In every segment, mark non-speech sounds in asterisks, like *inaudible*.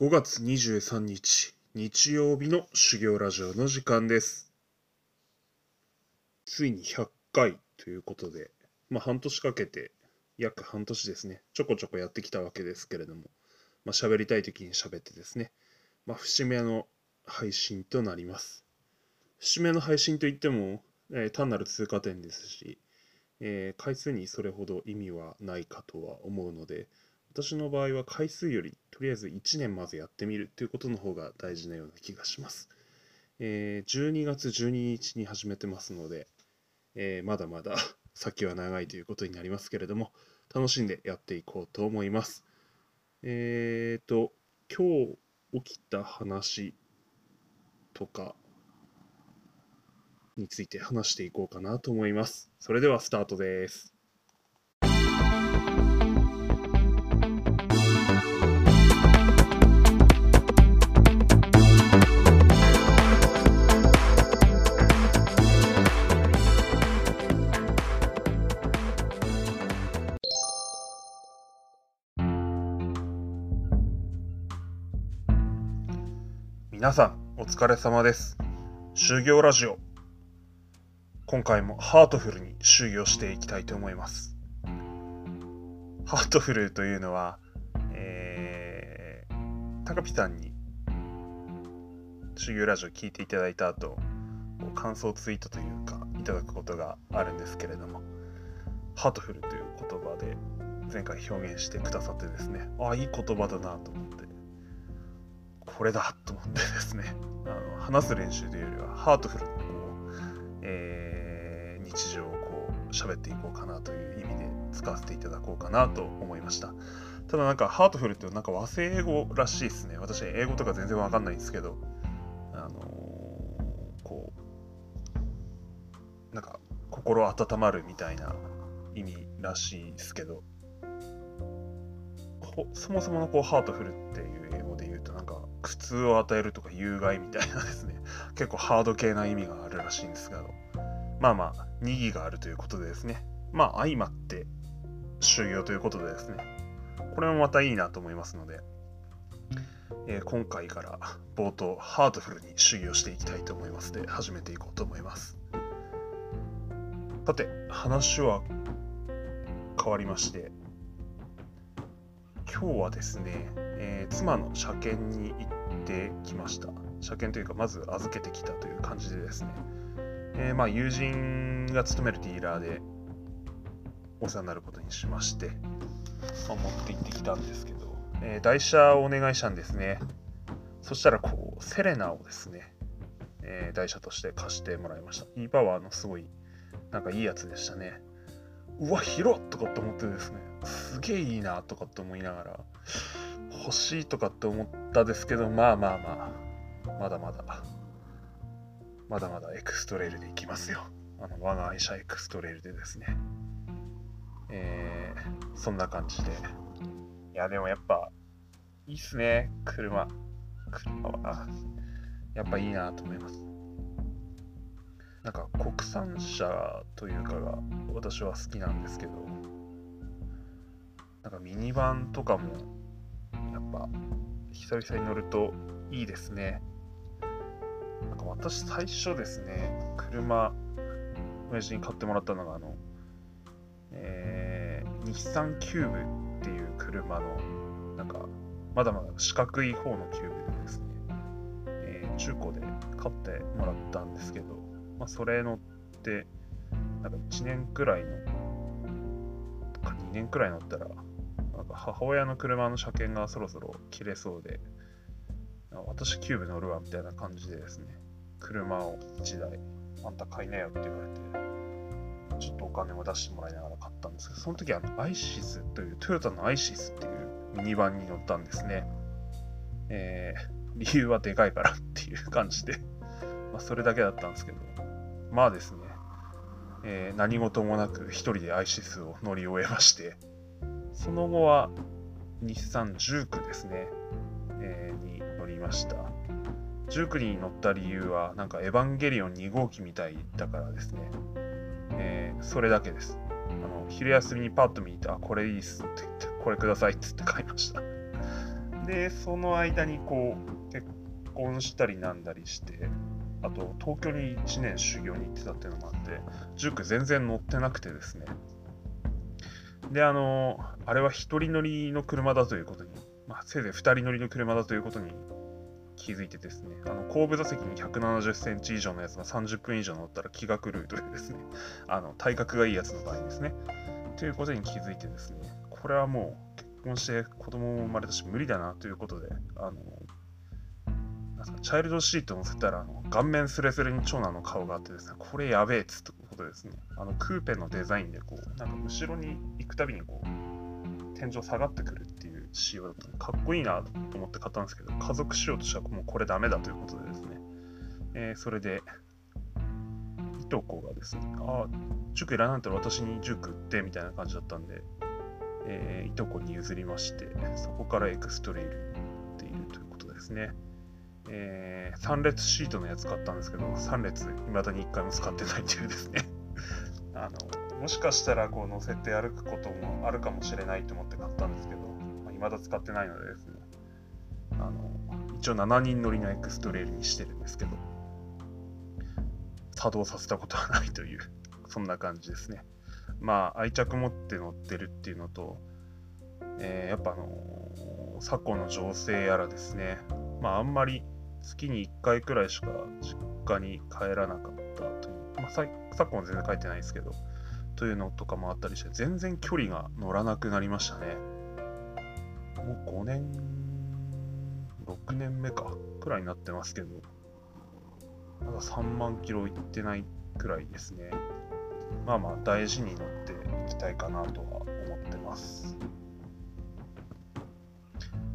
5月23日日曜日の修行ラジオの時間です。ついに100回ということで、まあ半年かけて、約半年ですね、ちょこちょこやってきたわけですけれども、まあ喋りたい時に喋ってですね、まあ節目の配信となります。節目の配信といっても、えー単なる通過点ですし、えー回数にそれほど意味はないかとは思うので、私の場合は回数よりとりあえず1年まずやってみるっていうことの方が大事なような気がします。えー12月12日に始めてますので、えーまだまだ *laughs* 先は長いということになりますけれども、楽しんでやっていこうと思います。えーと、今日起きた話とかについて話していこうかなと思います。それではスタートです。皆さん、お疲れ様です。修行ラジオ。今回もハートフルに修行していきたいと思います。ハートフルというのは、えー、タカピさんに修行ラジオ聞いていただいた後、感想ツイートというか、いただくことがあるんですけれども、ハートフルという言葉で前回表現してくださってですね、ああ、いい言葉だなと思って、これだと思ってですね、あの話す練習というよりは、ハートフルにこう、えー日常をこう喋っていこうかなという意味で使わせていただこうかなと思いました。ただなんか、ハートフルってなんか和製英語らしいですね。私、英語とか全然わかんないんですけど、あのーこう、なんか、心温まるみたいな意味らしいですけど、そもそものこう hurtful ってか苦痛を与えるとか有害みたいなですね。*laughs* 結構ハード系な意味があるらしいんですけど。まあまあ2義があるということでですね。まあ相まって修行ということでですね。これもまたいいなと思いますので、えー今回から冒頭ハートフルに修行していきたいと思いますで始めていこうと思います。さて話は変わりまして今日はですね、えー妻の車検に行ってきました。車検というか、まず預けてきたという感じでですね、えーまあ、友人が勤めるディーラーでお世話になることにしまして、まあ、持って行ってきたんですけど、えー台車をお願いしたんですね。そしたら、こう、セレナをですね、えー台車として貸してもらいました。e パワーのすごい、なんかいいやつでしたね。うわ、広っとかって思ってですね、すげえいいなとかって思いながら、欲しいとかって思ったですけど、まあまあまあ、まだまだ、まだまだエクストレイルで行きますよ。あの、我が愛車エクストレイルでですね。えー、そんな感じで。いや、でもやっぱ、いいっすね、車。車は、やっぱいいなと思います。なんか国産車というかが私は好きなんですけど、なんかミニバンとかもやっぱ久々に乗るといいですね。なんか私最初ですね、車、親父に買ってもらったのがあの、えー、日産キューブっていう車の、なんかまだまだ四角い方のキューブでですね、えー中古で買ってもらったんですけど、まあ、それ乗って、なんか1年くらいの、か2年くらい乗ったら、なんか母親の車の車検がそろそろ切れそうで、私キューブ乗るわみたいな感じでですね、車を1台、あんた買いなよって言われて、ちょっとお金を出してもらいながら買ったんですけど、その時あのアイシスという、トヨタのアイシスっていうミニバンに乗ったんですね。えー理由はでかいからっていう感じで、まあ、それだけだったんですけど、まあですね、えー何事もなく一人でアイシスを乗り終えまして、その後は日産ジュークですね、えーに乗りました。ジュークに乗った理由は、なんかエヴァンゲリオン2号機みたいだからですね、えーそれだけです。あの昼休みにパッと見て、あ、これいいっすって言って、これくださいっつって買いました。で、その間にこう、結婚したりなんだりして、あと東京に1年修行に行ってたっていうのもあって、塾全然乗ってなくてですね。で、あの、あれは1人乗りの車だということに、まあ、せいぜい2人乗りの車だということに気づいてですね、あの後部座席に170センチ以上のやつが30分以上乗ったら気が狂うというですね、*laughs* あの体格がいいやつの場合ですね。ということに気づいてですね、これはもう結婚して子供も生まれたし無理だなということで、あの、なんかチャイルドシート乗せたらあの顔面スレスレに長男の顔があってですね、これやべえっつってことですね、あのクーペのデザインでこう、なんか後ろに行くたびにこう、天井下がってくるっていう仕様だったかっこいいなと思って買ったんですけど、家族仕様としてはもうこれダメだということでですね、えー、それで、いとこがですね、ああ、塾いらないんだったら私に塾売ってみたいな感じだったんで、えー、いとこに譲りまして、そこからエクストレイルに乗っているということですね。えー、3列シートのやつ買ったんですけど、3列未だに1回も使ってないっていうですね *laughs* あの、もしかしたらこう乗せて歩くこともあるかもしれないと思って買ったんですけど、まあ未だ使ってないのでですね、あの、一応7人乗りのエクストレイルにしてるんですけど、作動させたことはないという、そんな感じですね。まあ、愛着持って乗ってるっていうのと、えー、やっぱあのー、昨今の情勢やらですね、まあ、あんまり月に1回くらいしか実家に帰らなかったという、まあ、昨今は全然帰ってないですけど、というのとかもあったりして、全然距離が乗らなくなりましたね。もう5年、6年目か、くらいになってますけど、まだ3万キロ行ってないくらいですね。まあまあ大事に乗っていきたいかなとは思ってます。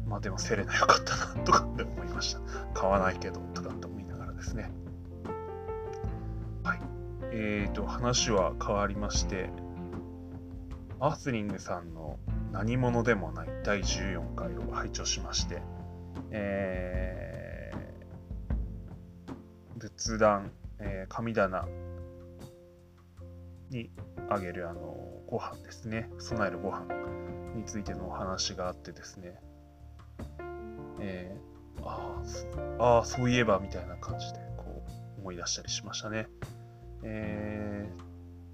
まあでもセレナ良かったなとかって思いました。買わないけどとかって思いながらですね。はい。えーと、話は変わりまして、アースリングさんの何者でもない第14回を拝聴しまして、えー、仏壇、えー、神棚にあげるあのご飯ですね、備えるご飯についてのお話があってですね、えー、ああ、そういえばみたいな感じでこう思い出したりしましたね。え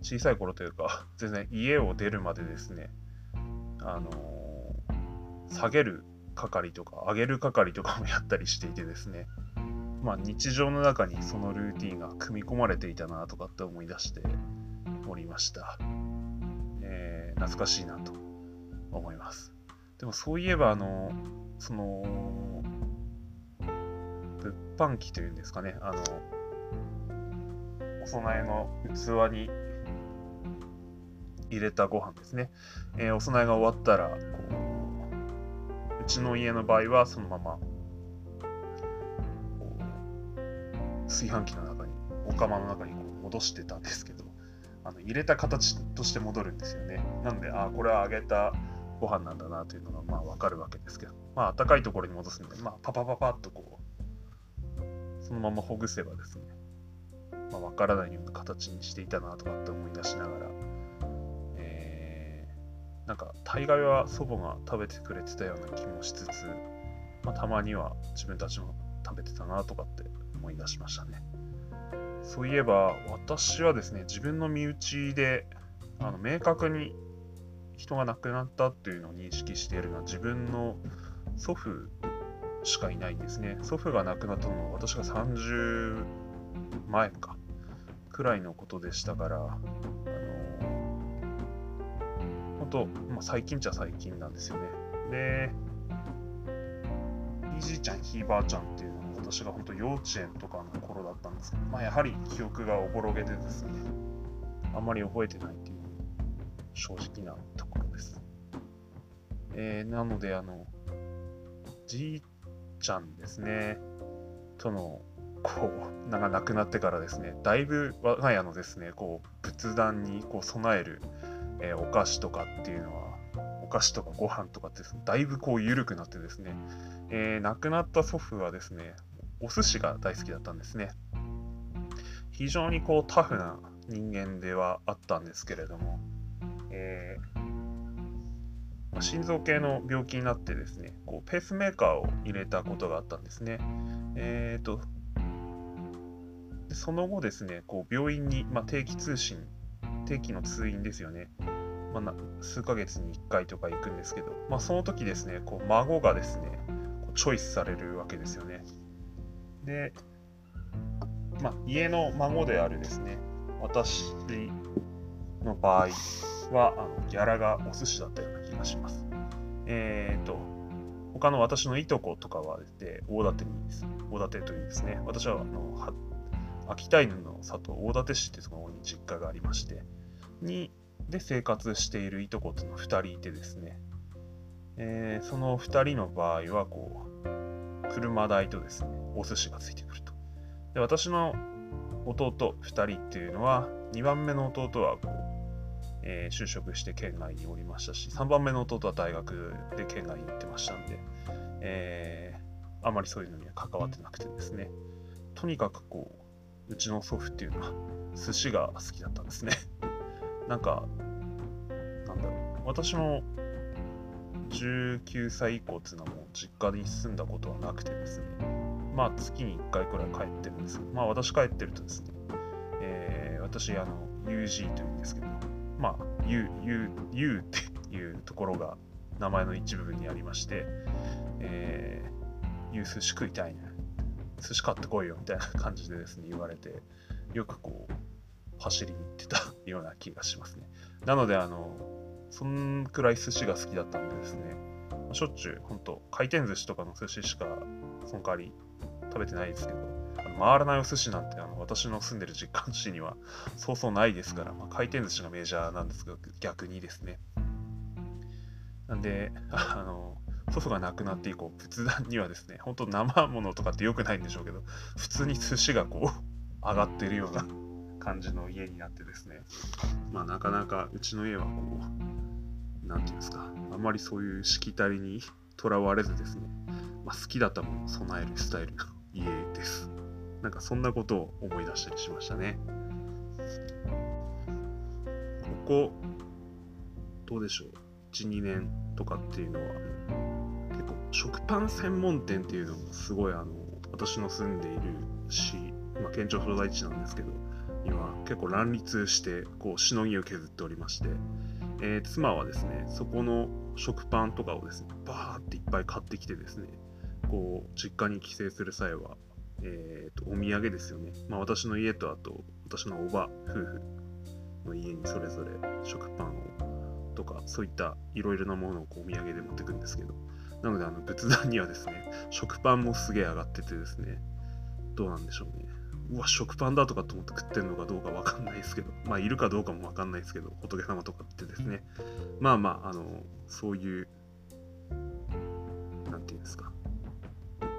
ー、小さい頃というか、全然家を出るまでですね、あのー、下げる係とか上げる係とかもやったりしていてですね、まあ、日常の中にそのルーティンが組み込まれていたなとかって思い出しておりました。えー、懐かしいなと思います。でもそういえば、あの、その、物販機というんですかね、あの、お供えの器に入れたご飯ですね。えー、お供えが終わったらこう、うちの家の場合はそのまま炊飯器の中に、お釜の中にこう戻してたんですけど、あの入れた形として戻るんですよね。なんで、ああ、これは揚げたご飯なんだなというのがまあわかるわけですけど、まあ暖かいところに戻すんで、まあパパパパッとこう、そのままほぐせばですね、まあわからないような形にしていたなとかって思い出しながら、えなんか大概は祖母が食べてくれてたような気もしつつ、まあ、たまには自分たちも食べてたなとかって思い出しましたね。そういえば私はですね、自分の身内であの明確に人が亡くなったっていうのを認識しているのは自分の祖父しかいないんですね。祖父が亡くなったのは私が30前かくらいのことでしたから、あのと、まあ、最近っちゃ最近なんですよね。で、ひいじいちゃん、ひいばあちゃんっていうのは私が本当幼稚園とかの頃だったんですけど、まあ、やはり記憶がおぼろげでですね、あんまり覚えてないっていう正直なところです。えー、なので、あの、じいちゃんですね、との、こう、が亡くなってからですね、だいぶ我が家のですね、こう、仏壇にこう備えるえー、お菓子とかっていうのは、お菓子とかご飯とかってね、だいぶこう緩くなってですね、えー、亡くなった祖父はですね、お寿司が大好きだったんですね。非常にこうタフな人間ではあったんですけれども、えー、か心臓系の病気になってですね、こうペースメーカーを入れたことがあったんですね。えっ、ー、と、その後ですね、こう病院に、まあ、定期通信、定期の通院ですよね。まあ、数ヶ月に1回とか行くんですけど、まあ、その時ですね、こう孫がですね、こうチョイスされるわけですよね。で、まあ、家の孫であるですね、私の場合は、あのギャラがお寿司だったような気がします。えっ、ー、と、他の私のいとことかはで、大館にです、大館というですね、私はあの秋田犬の里大館市ってところに実家がありまして、に、で生活しているいとことの2人いてですね、えー、その2人の場合は、こう、車代とですね、お寿司がついてくると。で、私の弟2人っていうのは、2番目の弟はこう、えー、就職して県外におりましたし、3番目の弟は大学で県外に行ってましたんで、えー、あまりそういうのには関わってなくてですね、とにかくこう、うちの祖父っていうのは寿司が好きだったんですね。*laughs* なんか、なんだろう、私も19歳以降っていうのはもう実家に住んだことはなくてですね、まあ月に1回くらい帰ってるんです。けど、まあ私帰ってるとですね、えー、私、あの、UG というんですけど、まあ、U、U、U っていうところが名前の一部分にありまして、えー、U 寿司食いたいね。寿司買ってこいよみたいな感じでですね、言われて、よくこう、走りに行ってた *laughs* ような気がしますね。なので、あの、そんくらい寿司が好きだったんでですね、しょっちゅう、ほんと、回転寿司とかの寿司しか、その代わり食べてないですけど、回らないお寿司なんてあの私の住んでる実家の市には *laughs* そうそうないですから、まあ、回転寿司がメジャーなんですが、逆にですね。なんで、*laughs* あの、祖父が亡くなって以降、仏壇にはですね、本当生ものとかって良くないんでしょうけど、普通に寿司がこう、上がってるような感じの家になってですね、まあなかなかうちの家はこう、なんていうんですか、あんまりそういうしきたりにとらわれずですね、まあ、好きだったものを備えるスタイルの家です。なんかそんなことを思い出したりしましたね。ここ、どうでしょう、1、2年とかっていうのは、結構食パン専門店っていうのもすごいあの、私の住んでいる市、まあ、県庁所在地なんですけど、今結構乱立してこうしのぎを削っておりまして、えー、妻はですねそこの食パンとかをですねバーっていっぱい買ってきてですねこう実家に帰省する際は、えーと、お土産ですよね、まあ、私の家とあと私のおば夫婦の家にそれぞれ食パンをとかそういったいろいろなものをこうお土産で持ってくんですけど。なのであの仏壇にはですね食パンもすげえ上がっててですねどうなんでしょうね。うわ、食パンだとかと思って食ってんのかどうかわかんないですけど、まあ、いるかどうかもわかんないですけど、仏様とかってですね、まあまあ、あの、そういう、なんていうんですか、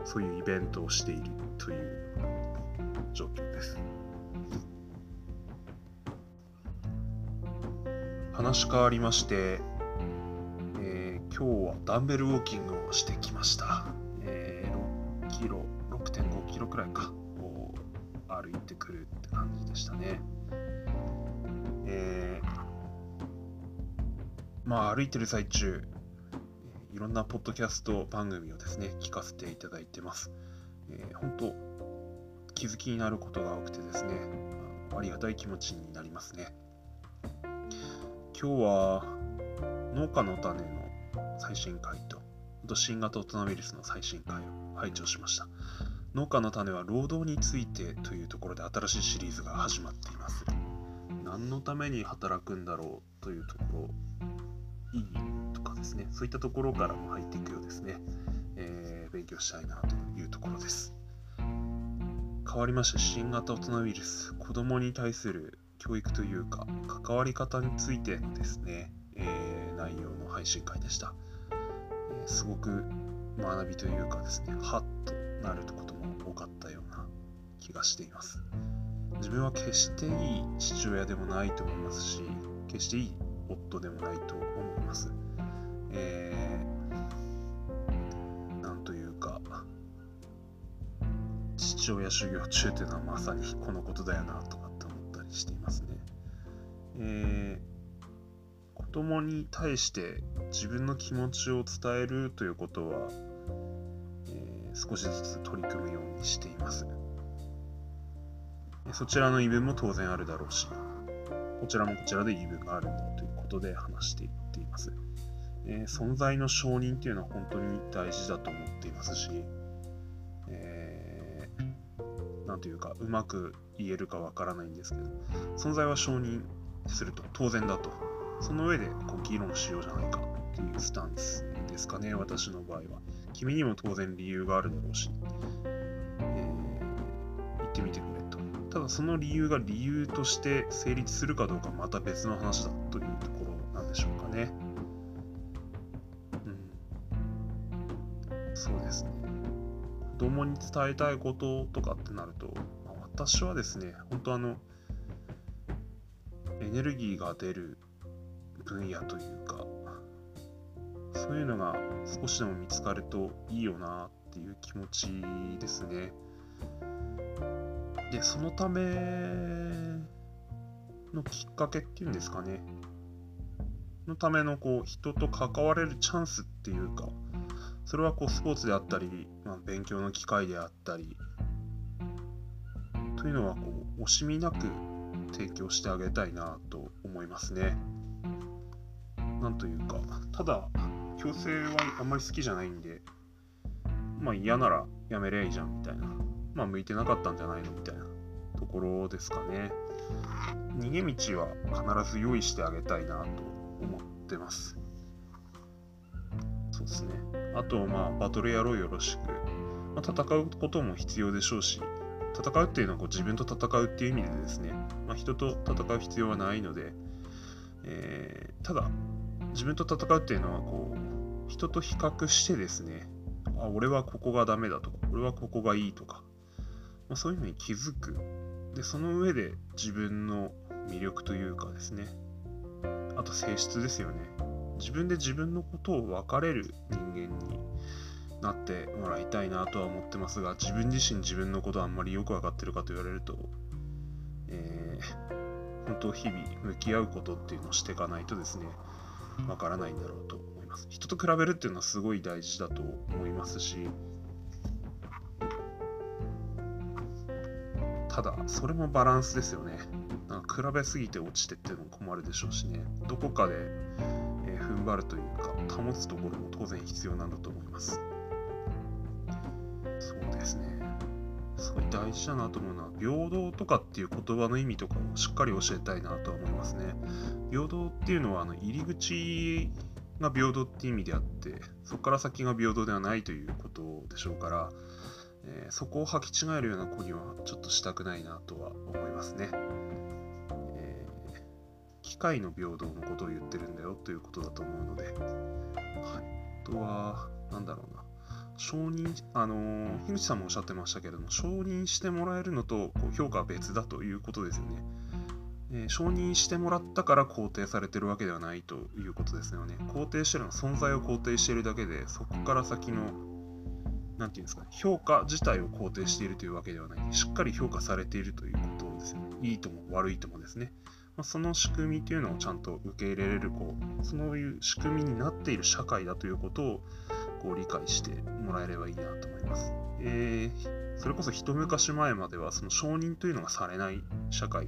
そういうイベントをしているという状況です。話変わりまして、えー、今日はダンベルウォーキングをしてきました。えー、6キロ、6.5キロくらいか。歩いてくるって感じでしたね。えー、まあ歩いてる最中、ろんなポッドキャスト番組をですね、聞かせていただいてます。えー、本当、気づきになることが多くてですね、ありがたい気持ちになりますね。今日は農家の種の最新回と、新型大人ウイルスの最新回を拝聴しました。農家の種は労働についてというところで新しいシリーズが始まっています。何のために働くんだろうというところ、意義とかですね、そういったところからも入っていくようですね。えー、勉強したいなというところです。変わりまして新型大人ウイルス、子供に対する教育というか、関わり方についてのですね、えー、内容の配信会でした。えー、すごく学びというかですね、ハッとなることも多かったような気がしています。自分は決していい父親でもないと思いますし、決していい夫でもないと思います。えー、なんというか、父親修行中というのはまさにこのことだよなとかって思ったりしていますね。えー、こ供に対して自分の気持ちを伝えるということは、えー、少しずつ取り組むようにしています。そちらの言い分も当然あるだろうし、こちらもこちらで言い分があるんだということで話していっています。えー、存在の承認というのは本当に大事だと思っていますし、えー、なんというか、うまく言えるかわからないんですけど、存在は承認すると当然だと。その上でこう議論しようじゃないかっていうスタンスですかね、私の場合は。君にも当然理由があるだろうし、えー、言ってみてくれと。ただその理由が理由として成立するかどうかまた別の話だというところなんでしょうかね。子供に伝えたいこととかってなると、まあ、私はですね、本当あの、エネルギーが出る分野というか、そういうのが少しでも見つかるといいよなっていう気持ちですね。で、そのためのきっかけっていうんですかね。のためのこう人と関われるチャンスっていうか、それはこうスポーツであったり、まあ、勉強の機会であったり、というのはこう惜しみなく提供してあげたいなと思いますね。なんというか、ただ、強制はあんまり好きじゃないんで、まあ嫌ならやめりゃいいじゃんみたいな。まあ向いてなかったんじゃないのみたいなところですかね。逃げ道は必ず用意してあげたいなと思ってます。そうですね。あと、まあ、バトルやろうよろしく。まあ、戦うことも必要でしょうし、戦うっていうのはこう自分と戦うっていう意味でですね、まあ、人と戦う必要はないので、えー、ただ、自分と戦うっていうのはこう人と比較してですねあ俺はここがダメだとか俺はここがいいとか、まあ、そういうのに気づくでその上で自分の魅力というかですねあと性質ですよね自分で自分のことを分かれる人間になってもらいたいなとは思ってますが自分自身自分のことあんまりよく分かってるかと言われると、えー、本当日々向き合うことっていうのをしていかないとですねわからないんだろうと思います。人と比べるっていうのはすごい大事だと思いますし、ただ、それもバランスですよね。なんか比べすぎて落ちてっていうのも困るでしょうしね。どこかで、えー、踏ん張るというか、保つところも当然必要なんだと思います。そうですね。すごい大事だなと思うのは、平等とかっていう言葉の意味とかをしっかり教えたいなとは思いますね。平等っていうのはあの入り口が平等っていう意味であってそこから先が平等ではないということでしょうから、えー、そこを履き違えるような子にはちょっとしたくないなとは思いますね、えー、機械の平等のことを言ってるんだよということだと思うので、はい、あとは何だろうな承認、あの、樋口さんもおっしゃってましたけれども承認してもらえるのとこう評価は別だということですよねえー、承認してもらったから肯定されてるわけではないということですよね。肯定してるのは存在を肯定しているだけで、そこから先の、何て言うんですかね、評価自体を肯定しているというわけではない。しっかり評価されているということですよね。いいとも悪いともですね。ま、その仕組みというのをちゃんと受け入れれる、こう、そういう仕組みになっている社会だということをこう理解してもらえればいいなと思います。えー、それこそ一昔前まではその承認というのがされない社会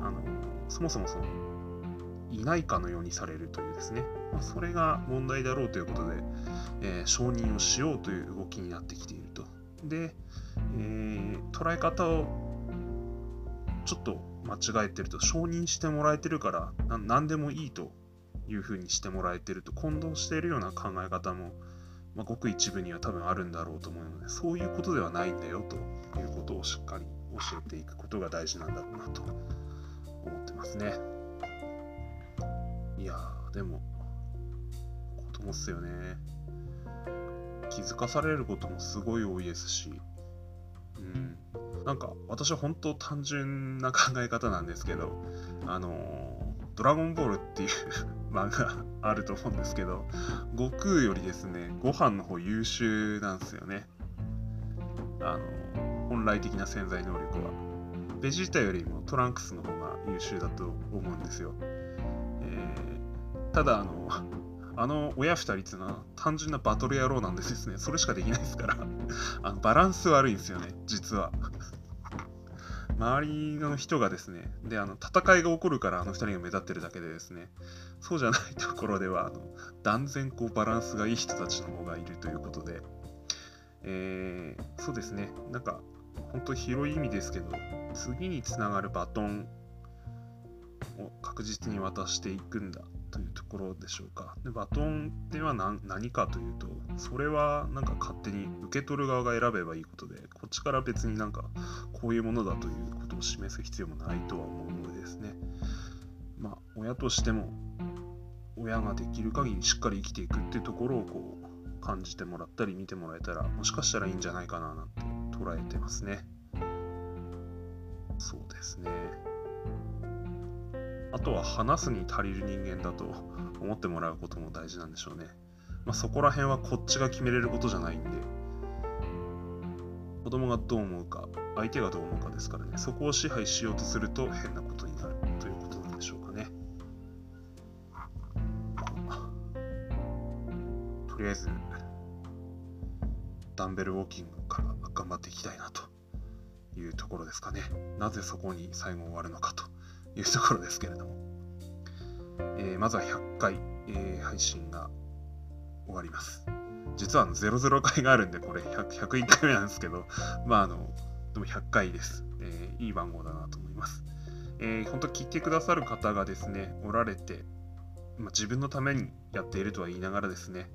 あのそもそもそのいないかのようにされるというですね、まあ、それが問題だろうということで、えー、承認をしようという動きになってきていると。で、えー、捉え方をちょっと間違えてると承認してもらえてるから何でもいいというふうにしてもらえてると混同しているような考え方も、まあ、ごく一部には多分あるんだろうと思うのでそういうことではないんだよということをしっかり教えていくことが大事なんだろうなと思ってますね。いやー、でも、子供っすよね。気づかされることもすごい多いですし、なんか、私は本当単純な考え方なんですけど、あの、ドラゴンボールっていう *laughs* 漫画あると思うんですけど、悟空よりですね、ご飯の方優秀なんですよね。あの、本来的な潜在能力は。ベジータよりもトランクスの方が優秀だと思うんですよ。えーただあのあの親2人っていうのは単純なバトル野郎なんですねそれしかできないですからあのバランス悪いんですよね実は周りの人がですねであの戦いが起こるからあの2人が目立ってるだけでですねそうじゃないところではあの断然こうバランスがいい人たちの方がいるということでえー、そうですね。なんか本当広い意味ですけど次につながるバトンを確実に渡していくんだ。というところでしょうか。でバトンでは何何かというと、それはなんか勝手に受け取る側が選べばいいことで、こっちから別になんかこういうものだということを示す必要もないとは思うのでですね。まあ、親としても、親ができる限りしっかり生きていくっていうところをこう感じてもらったり見てもらえたら、もしかしたらいいんじゃないかななんて捉えてますね。そうですね。あとは話すに足りる人間だと思ってもらうことも大事なんでしょうね。まあ、そこら辺はこっちが決めれることじゃないんで、子供がどう思うか、相手がどう思うかですからね、そこを支配しようとすると変なことになるということなんでしょうかね。とりあえず、ダンベルウォーキングから頑張っていきたいなというところですかね。なぜそこに最後終わるのかと。いうところですけれども、えー、まずは100回、えー、配信が終わります。実は00回があるんで、これ100 101回目なんですけど、まああの、でも100回です。えー、いい番号だなと思います。えー、本当聞いてくださる方がですね、おられて、まあ、自分のためにやっているとは言いながらですね、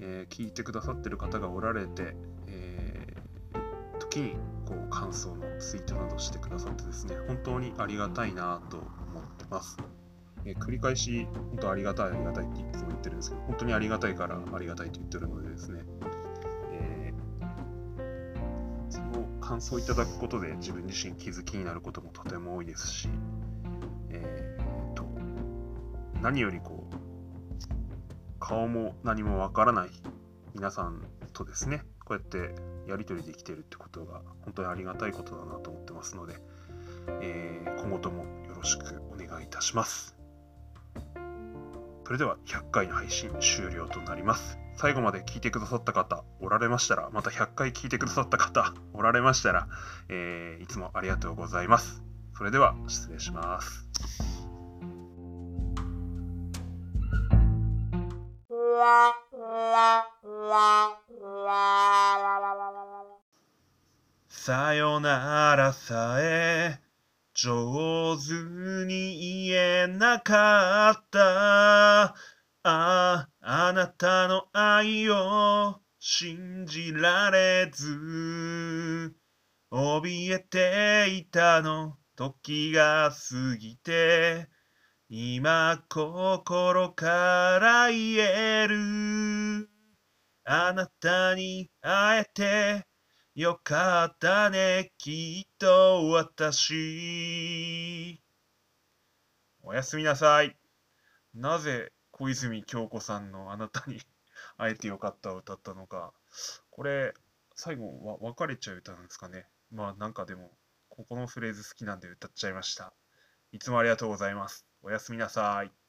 えー、聞いてくださってる方がおられて、えー、時にこう感想のツイートなどしてくださってですね、本当にありがたいなと思ってます。えー、繰り返し、本当ありがたい、ありがたいっていつも言ってるんですけど、本当にありがたいからありがたいと言ってるのでですね、えー、その感想をいただくことで自分自身気づきになることもとても多いですし、えー、と、何よりこう、顔も何もわからない皆さんとですね、こうやってやり取りできてるってことが本当にありがたいことだなと思ってますので、えー、今後ともよろしくお願いいたします。それでは100回の配信終了となります。最後まで聞いてくださった方おられましたら、また100回聞いてくださった方おられましたら、えー、いつもありがとうございます。それでは失礼します。さよならさえ上手に言えなかった。ああなたの愛を信じられず。怯えていたの。時が過ぎて。今心から言える。あなたに会えてよかったね。きっと私。おやすみなさい。なぜ小泉京子さんのあなたに会えてよかったを歌ったのか。これ最後は別れちゃう歌なんですかね。まあなんかでもここのフレーズ好きなんで歌っちゃいました。いつもありがとうございます。おやすみなさい。